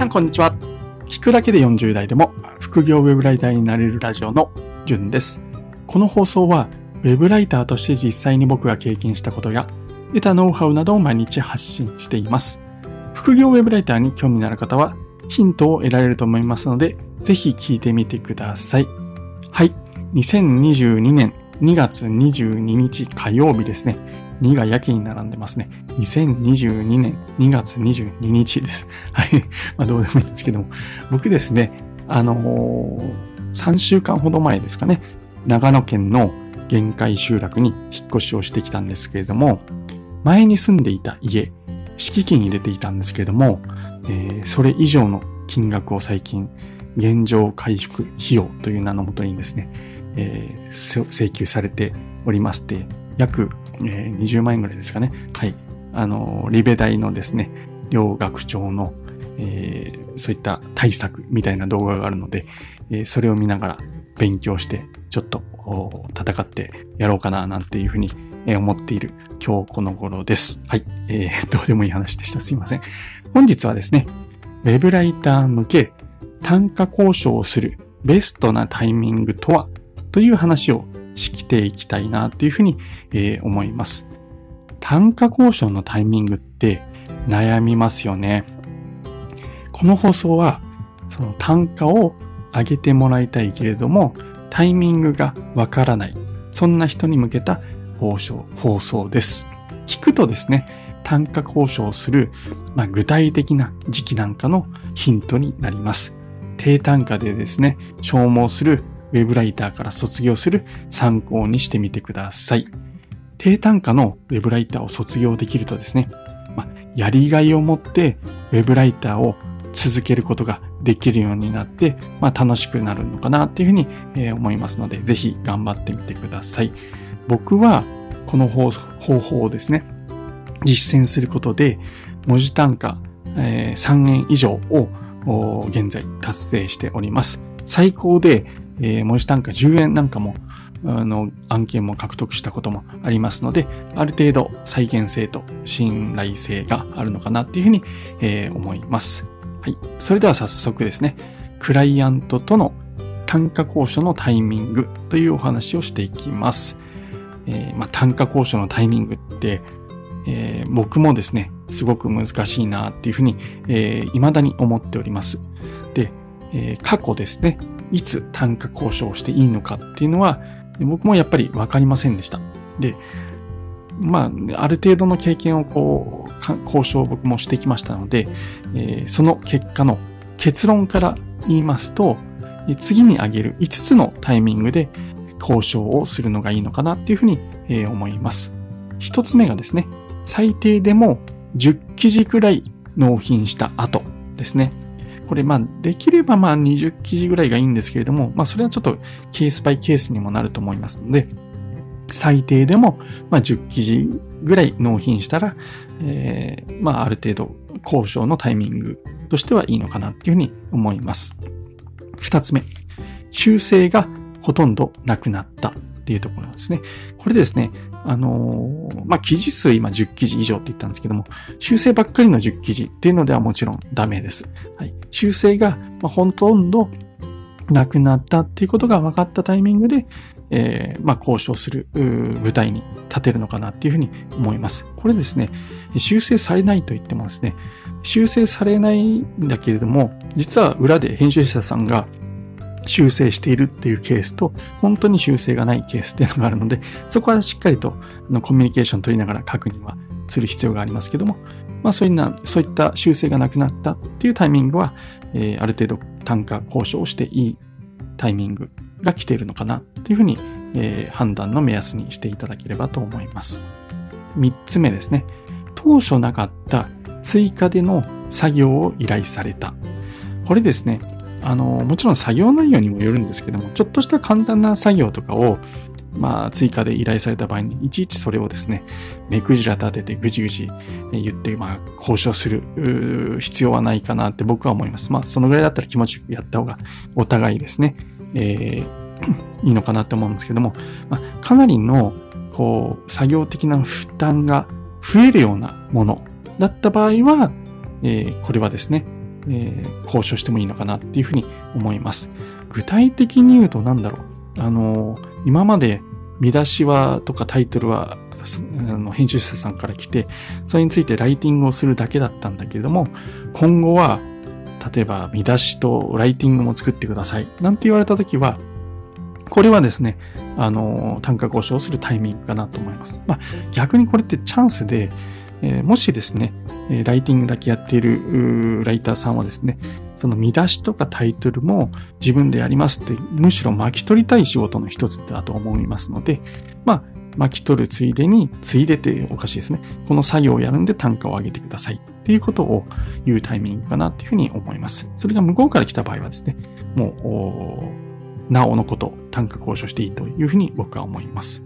さんこんにちは。聞くだけで40代でも副業ウェブライターになれるラジオのじゅんです。この放送はウェブライターとして実際に僕が経験したことや得たノウハウなどを毎日発信しています。副業ウェブライターに興味のある方はヒントを得られると思いますので、ぜひ聞いてみてください。はい。2022年2月22日火曜日ですね。2がやけに並んでますね。2022年2月22日です。はい。まあどうでもいいんですけども。僕ですね、あのー、3週間ほど前ですかね、長野県の限界集落に引っ越しをしてきたんですけれども、前に住んでいた家、敷金入れていたんですけれども、えー、それ以上の金額を最近、現状回復費用という名のもとにですね、えー、請求されておりまして、約、えー、20万円ぐらいですかね。はい。あの、リベ大のですね、両学長の、えー、そういった対策みたいな動画があるので、えー、それを見ながら勉強して、ちょっと戦ってやろうかななんていうふうに思っている今日この頃です。はい。えー、どうでもいい話でした。すいません。本日はですね、ウェブライター向け単価交渉をするベストなタイミングとは？という話をしていきたいなというふうに、えー、思います。単価交渉のタイミングって悩みますよね。この放送はその単価を上げてもらいたいけれどもタイミングがわからない。そんな人に向けた放送放送です。聞くとですね、単価交渉する、まあ、具体的な時期なんかのヒントになります。低単価でですね、消耗するウェブライターから卒業する参考にしてみてください。低単価のウェブライターを卒業できるとですね、まあ、やりがいを持ってウェブライターを続けることができるようになって、まあ、楽しくなるのかなっていうふうに、え思いますので、ぜひ頑張ってみてください。僕はこの方法をですね、実践することで、文字単価、えー、3円以上を現在達成しております。最高でえー、文字単価10円なんかも、あの、案件も獲得したこともありますので、ある程度再現性と信頼性があるのかなっていうふうに、えー、思います。はい。それでは早速ですね、クライアントとの単価交渉のタイミングというお話をしていきます。えー、まあ、単価交渉のタイミングって、えー、僕もですね、すごく難しいなっていうふうに、えー、未だに思っております。で、え、過去ですね、いつ単価交渉をしていいのかっていうのは、僕もやっぱり分かりませんでした。で、まあ、ある程度の経験をこう、交渉を僕もしてきましたので、えー、その結果の結論から言いますと、次に挙げる5つのタイミングで交渉をするのがいいのかなっていうふうに、え、思います。1つ目がですね、最低でも10記事くらい納品した後ですね。これまあできればまあ20記事ぐらいがいいんですけれども、まあそれはちょっとケースバイケースにもなると思いますので、最低でもまあ10記事ぐらい納品したら、えー、まあある程度交渉のタイミングとしてはいいのかなっていうふうに思います。二つ目、修正がほとんどなくなったっていうところなんですね。これですね、あのー、まあ、記事数今10記事以上って言ったんですけども、修正ばっかりの10記事っていうのではもちろんダメです。はい。修正が、まほとんどなくなったっていうことが分かったタイミングで、えー、まあ、交渉する舞台に立てるのかなっていうふうに思います。これですね、修正されないと言ってもですね、修正されないんだけれども、実は裏で編集者さんが修正しているっていうケースと、本当に修正がないケースっていうのがあるので、そこはしっかりとコミュニケーション取りながら確認はする必要がありますけども、まあそういうな、そういった修正がなくなったっていうタイミングは、えー、ある程度単価交渉していいタイミングが来ているのかなっていうふうに、えー、判断の目安にしていただければと思います。三つ目ですね。当初なかった追加での作業を依頼された。これですね、あの、もちろん作業内容にもよるんですけども、ちょっとした簡単な作業とかを、まあ、追加で依頼された場合に、いちいちそれをですね、目くじら立ててぐじぐじ言って、まあ、交渉する必要はないかなって僕は思います。まあ、そのぐらいだったら気持ちよくやった方が、お互いですね、えー、いいのかなって思うんですけども、まあ、かなりの、こう、作業的な負担が増えるようなものだった場合は、えー、これはですね、えー、交渉してもいいのかなっていうふうに思います。具体的に言うと何だろう。あのー、今まで見出しはとかタイトルはあの編集者さんから来て、それについてライティングをするだけだったんだけれども、今後は、例えば見出しとライティングも作ってください。なんて言われたときは、これはですね、あの、単価交渉するタイミングかなと思います。まあ、逆にこれってチャンスで、えー、もしですね、ライティングだけやっているライターさんはですね、その見出しとかタイトルも自分でやりますって、むしろ巻き取りたい仕事の一つだと思いますので、まあ、巻き取るついでに、ついでておかしいですね。この作業をやるんで単価を上げてくださいっていうことを言うタイミングかなっていうふうに思います。それが向こうから来た場合はですね、もう、なおのこと、単価交渉していいというふうに僕は思います。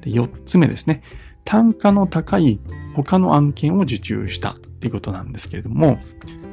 で4つ目ですね。単価の高い他の案件を受注したっていうことなんですけれども、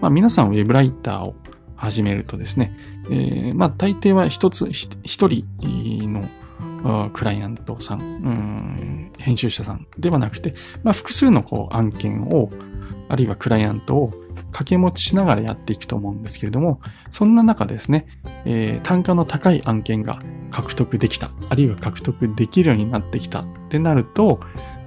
まあ、皆さんウェブライターを始めるとですね、えー、まあ大抵は一つ、一人のクライアントさん、ん、編集者さんではなくて、まあ、複数のこう案件を、あるいはクライアントを掛け持ちしながらやっていくと思うんですけれども、そんな中ですね、えー、単価の高い案件が獲得できた、あるいは獲得できるようになってきたってなると、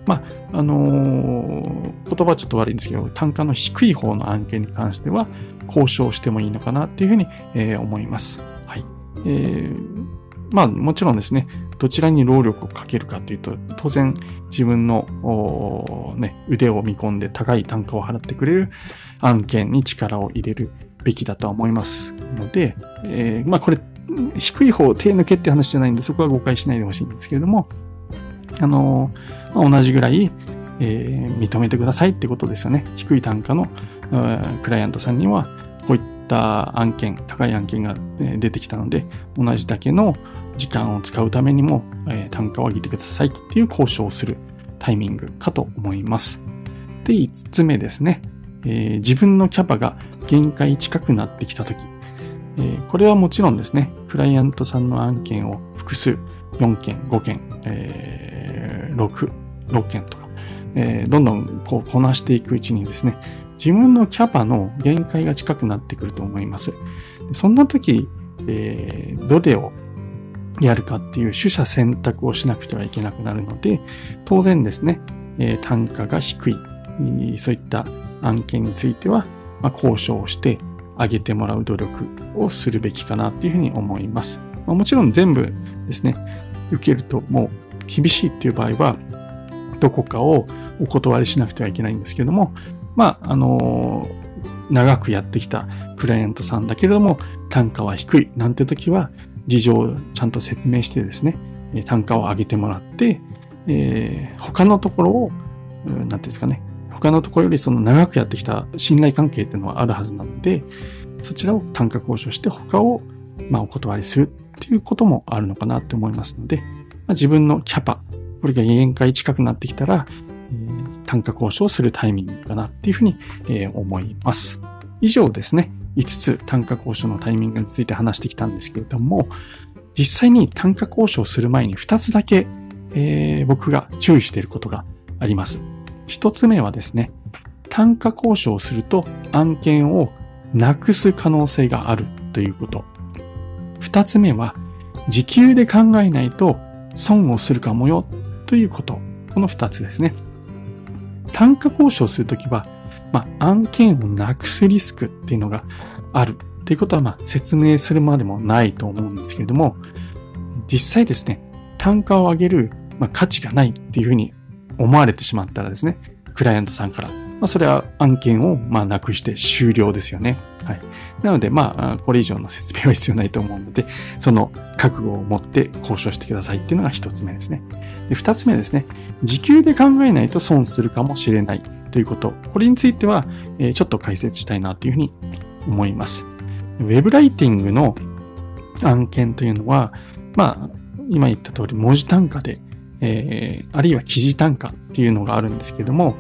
まあ、あのー、言葉はちょっと悪いんですけど、単価の低い方の案件に関しては、交渉してもいいのかなっていうふうに、えー、思います。はい。えー、まあ、もちろんですね、どちらに労力をかけるかというと、当然自分の、ね、腕を見込んで高い単価を払ってくれる案件に力を入れるべきだとは思いますので、えー、まあこれ、低い方、手抜けって話じゃないんで、そこは誤解しないでほしいんですけれども、あのまあ、同じぐらい、えー、認めてくださいってことですよね。低い単価のクライアントさんには、こういった案件、高い案件が出てきたので、同じだけの時間を使うためにも、えー、単価を上げてくださいっていう交渉をするタイミングかと思います。で、5つ目ですね。えー、自分のキャパが限界近くなってきたとき、えー、これはもちろんですね、クライアントさんの案件を複数、4件、5件、えー、6、6件とか、えー、どんどんこうこなしていくうちにですね、自分のキャパの限界が近くなってくると思います。そんな時、えー、どれをやるかっていう取捨選択をしなくてはいけなくなるので、当然ですね、えー、単価が低い、そういった案件については、まあ、交渉をして上げてもらう努力をするべきかなっていうふうに思います。ま、もちろん全部ですね、受けるともう厳しいっていう場合は、どこかをお断りしなくてはいけないんですけれども、まあ、あの、長くやってきたクライアントさんだけれども、単価は低いなんて時は、事情をちゃんと説明してですね、単価を上げてもらって、えー、他のところを、なんていうんですかね、他のところよりその長くやってきた信頼関係っていうのはあるはずなので、そちらを単価交渉して他を、まあ、お断りする。っていうこともあるのかなって思いますので、まあ、自分のキャパ、これが限界近くなってきたら、えー、単価交渉するタイミングかなっていうふうに、えー、思います。以上ですね。5つ単価交渉のタイミングについて話してきたんですけれども、実際に単価交渉する前に2つだけ、えー、僕が注意していることがあります。1つ目はですね、単価交渉すると案件をなくす可能性があるということ。2つ目は、時給で考えないと損をするかもよということ。この2つですね。単価交渉するときはまあ、案件をなくすリスクっていうのがあるっていうことは、まあ、説明するまでもないと思うんですけれども、実際ですね、単価を上げる、まあ、価値がないっていうふうに思われてしまったらですね、クライアントさんから、まあ、それは案件を、まあ、なくして終了ですよね。はい。なので、まあ、これ以上の説明は必要ないと思うので、その覚悟を持って交渉してくださいっていうのが一つ目ですね。で、二つ目ですね。時給で考えないと損するかもしれないということ。これについては、えちょっと解説したいなというふうに思います。ウェブライティングの案件というのは、まあ、今言った通り文字単価で、えー、あるいは記事単価っていうのがあるんですけども、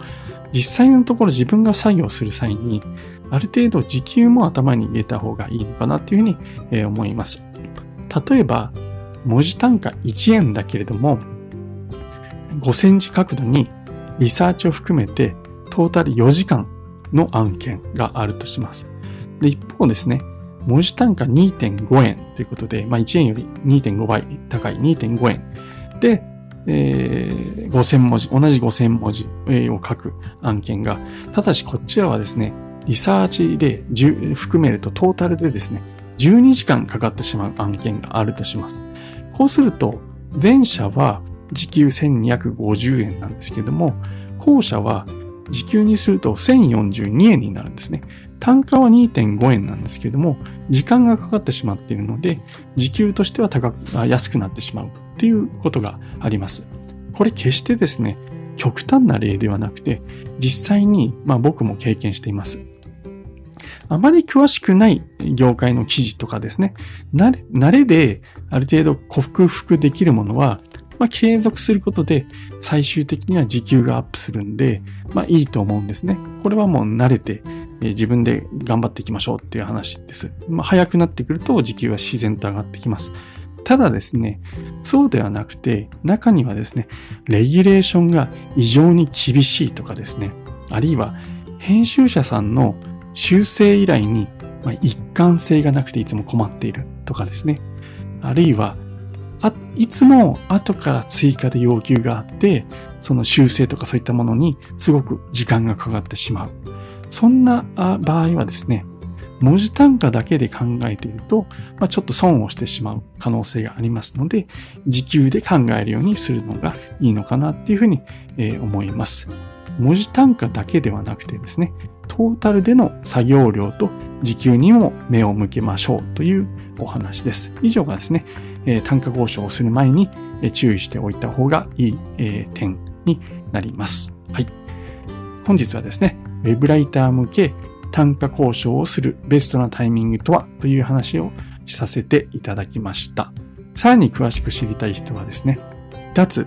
実際のところ自分が作業する際に、ある程度時給も頭に入れた方がいいのかなっていうふうに、思います。例えば、文字単価1円だけれども、5センチ角度にリサーチを含めてトータル4時間の案件があるとします。で、一方ですね、文字単価2.5円ということで、まあ、1円より2.5倍高い2.5円で、えー、5000文字、同じ5000文字を書く案件が、ただしこちらはですね、リサーチで含めるとトータルでですね、12時間かかってしまう案件があるとします。こうすると、前者は時給1250円なんですけども、後者は時給にすると1042円になるんですね。単価は2.5円なんですけども、時間がかかってしまっているので、時給としては高く、安くなってしまうっていうことがあります。これ決してですね、極端な例ではなくて、実際に、まあ僕も経験しています。あまり詳しくない業界の記事とかですね、慣れ慣れである程度克服できるものは、まあ、継続することで最終的には時給がアップするんで、まあいいと思うんですね。これはもう慣れて、自分で頑張っていきましょうっていう話です。まあ早くなってくると時給は自然と上がってきます。ただですね、そうではなくて、中にはですね、レギュレーションが異常に厳しいとかですね、あるいは編集者さんの修正依頼に一貫性がなくていつも困っているとかですね。あるいは、あいつも後から追加で要求があって、その修正とかそういったものにすごく時間がかかってしまう。そんな場合はですね、文字単価だけで考えていると、まあ、ちょっと損をしてしまう可能性がありますので、時給で考えるようにするのがいいのかなっていうふうに、え思います。文字単価だけではなくてですね、トータルでの作業量と時給にも目を向けましょうというお話です。以上がですね、え単価交渉をする前に注意しておいた方がいい、え点になります。はい。本日はですね、ウェブライター向け単価交渉をするベストなタイミングとはという話をさせていただきました。さらに詳しく知りたい人はですね、脱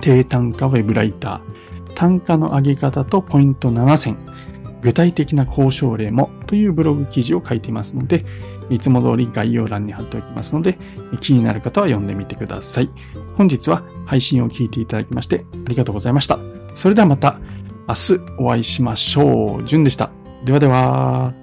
低単価ウェブライター単価の上げ方とポイント7選、具体的な交渉例もというブログ記事を書いていますので、いつも通り概要欄に貼っておきますので、気になる方は読んでみてください。本日は配信を聞いていただきましてありがとうございました。それではまた明日お会いしましょう。じゅんでした。ではでは。